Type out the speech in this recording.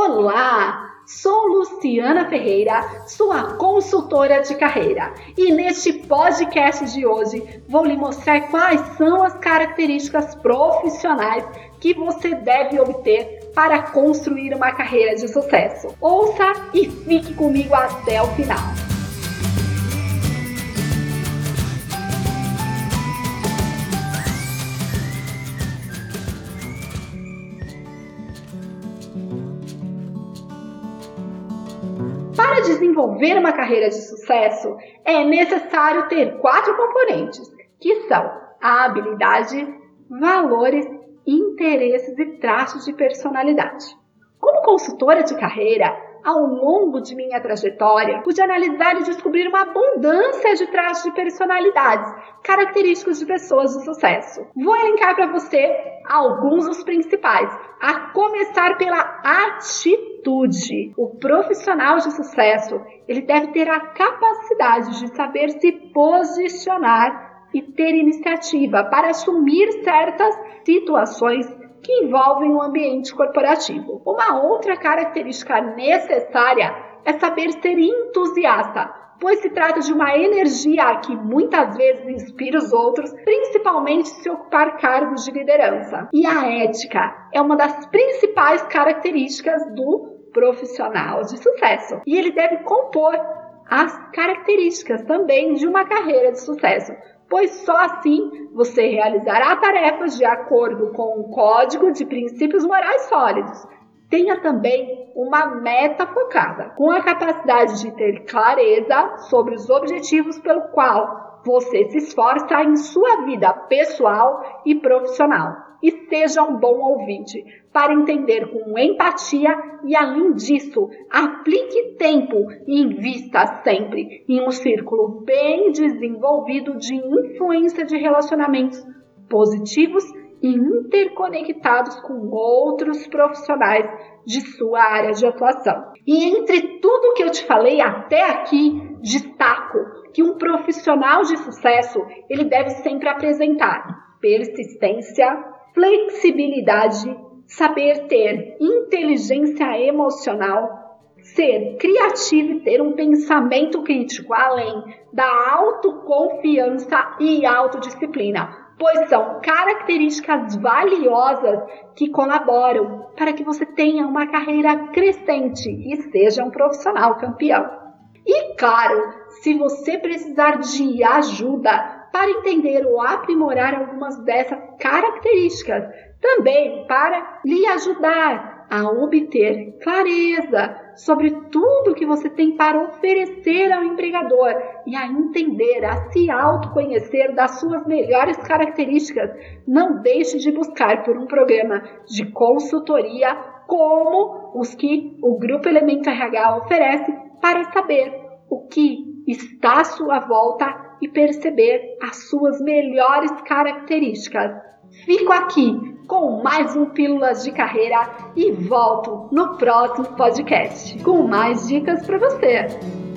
Olá! Sou Luciana Ferreira, sua consultora de carreira, e neste podcast de hoje vou lhe mostrar quais são as características profissionais que você deve obter para construir uma carreira de sucesso. Ouça e fique comigo até o final. Para desenvolver uma carreira de sucesso, é necessário ter quatro componentes, que são a habilidade, valores, interesses e traços de personalidade. Como consultora de carreira, ao longo de minha trajetória, pude analisar e descobrir uma abundância de traços de personalidades, característicos de pessoas de sucesso. Vou elencar para você alguns dos principais, a começar pela atitude. O profissional de sucesso, ele deve ter a capacidade de saber se posicionar e ter iniciativa para assumir certas situações que envolvem o ambiente corporativo. Uma outra característica necessária é saber ser entusiasta, pois se trata de uma energia que muitas vezes inspira os outros, principalmente se ocupar cargos de liderança. E a ética é uma das principais características do profissional de sucesso. E ele deve compor as características também de uma carreira de sucesso, pois só assim você realizará tarefas de acordo com um código de princípios morais sólidos. Tenha também uma meta focada, com a capacidade de ter clareza sobre os objetivos pelo qual você se esforça em sua vida pessoal e profissional e seja um bom ouvinte para entender com empatia e, além disso, aplique tempo e invista sempre em um círculo bem desenvolvido de influência de relacionamentos positivos e interconectados com outros profissionais de sua área de atuação. E entre tudo que eu te falei até aqui, destaco que um profissional de sucesso ele deve sempre apresentar persistência, flexibilidade, saber ter inteligência emocional, ser criativo e ter um pensamento crítico, além da autoconfiança e autodisciplina, pois são características valiosas que colaboram para que você tenha uma carreira crescente e seja um profissional campeão. E claro, se você precisar de ajuda para entender ou aprimorar algumas dessas características, também para lhe ajudar a obter clareza sobre tudo que você tem para oferecer ao empregador e a entender, a se autoconhecer das suas melhores características. Não deixe de buscar por um programa de consultoria como os que o Grupo Elemento RH oferece para saber o que está à sua volta e perceber as suas melhores características. Fico aqui com mais um Pílulas de Carreira e volto no próximo podcast com mais dicas para você.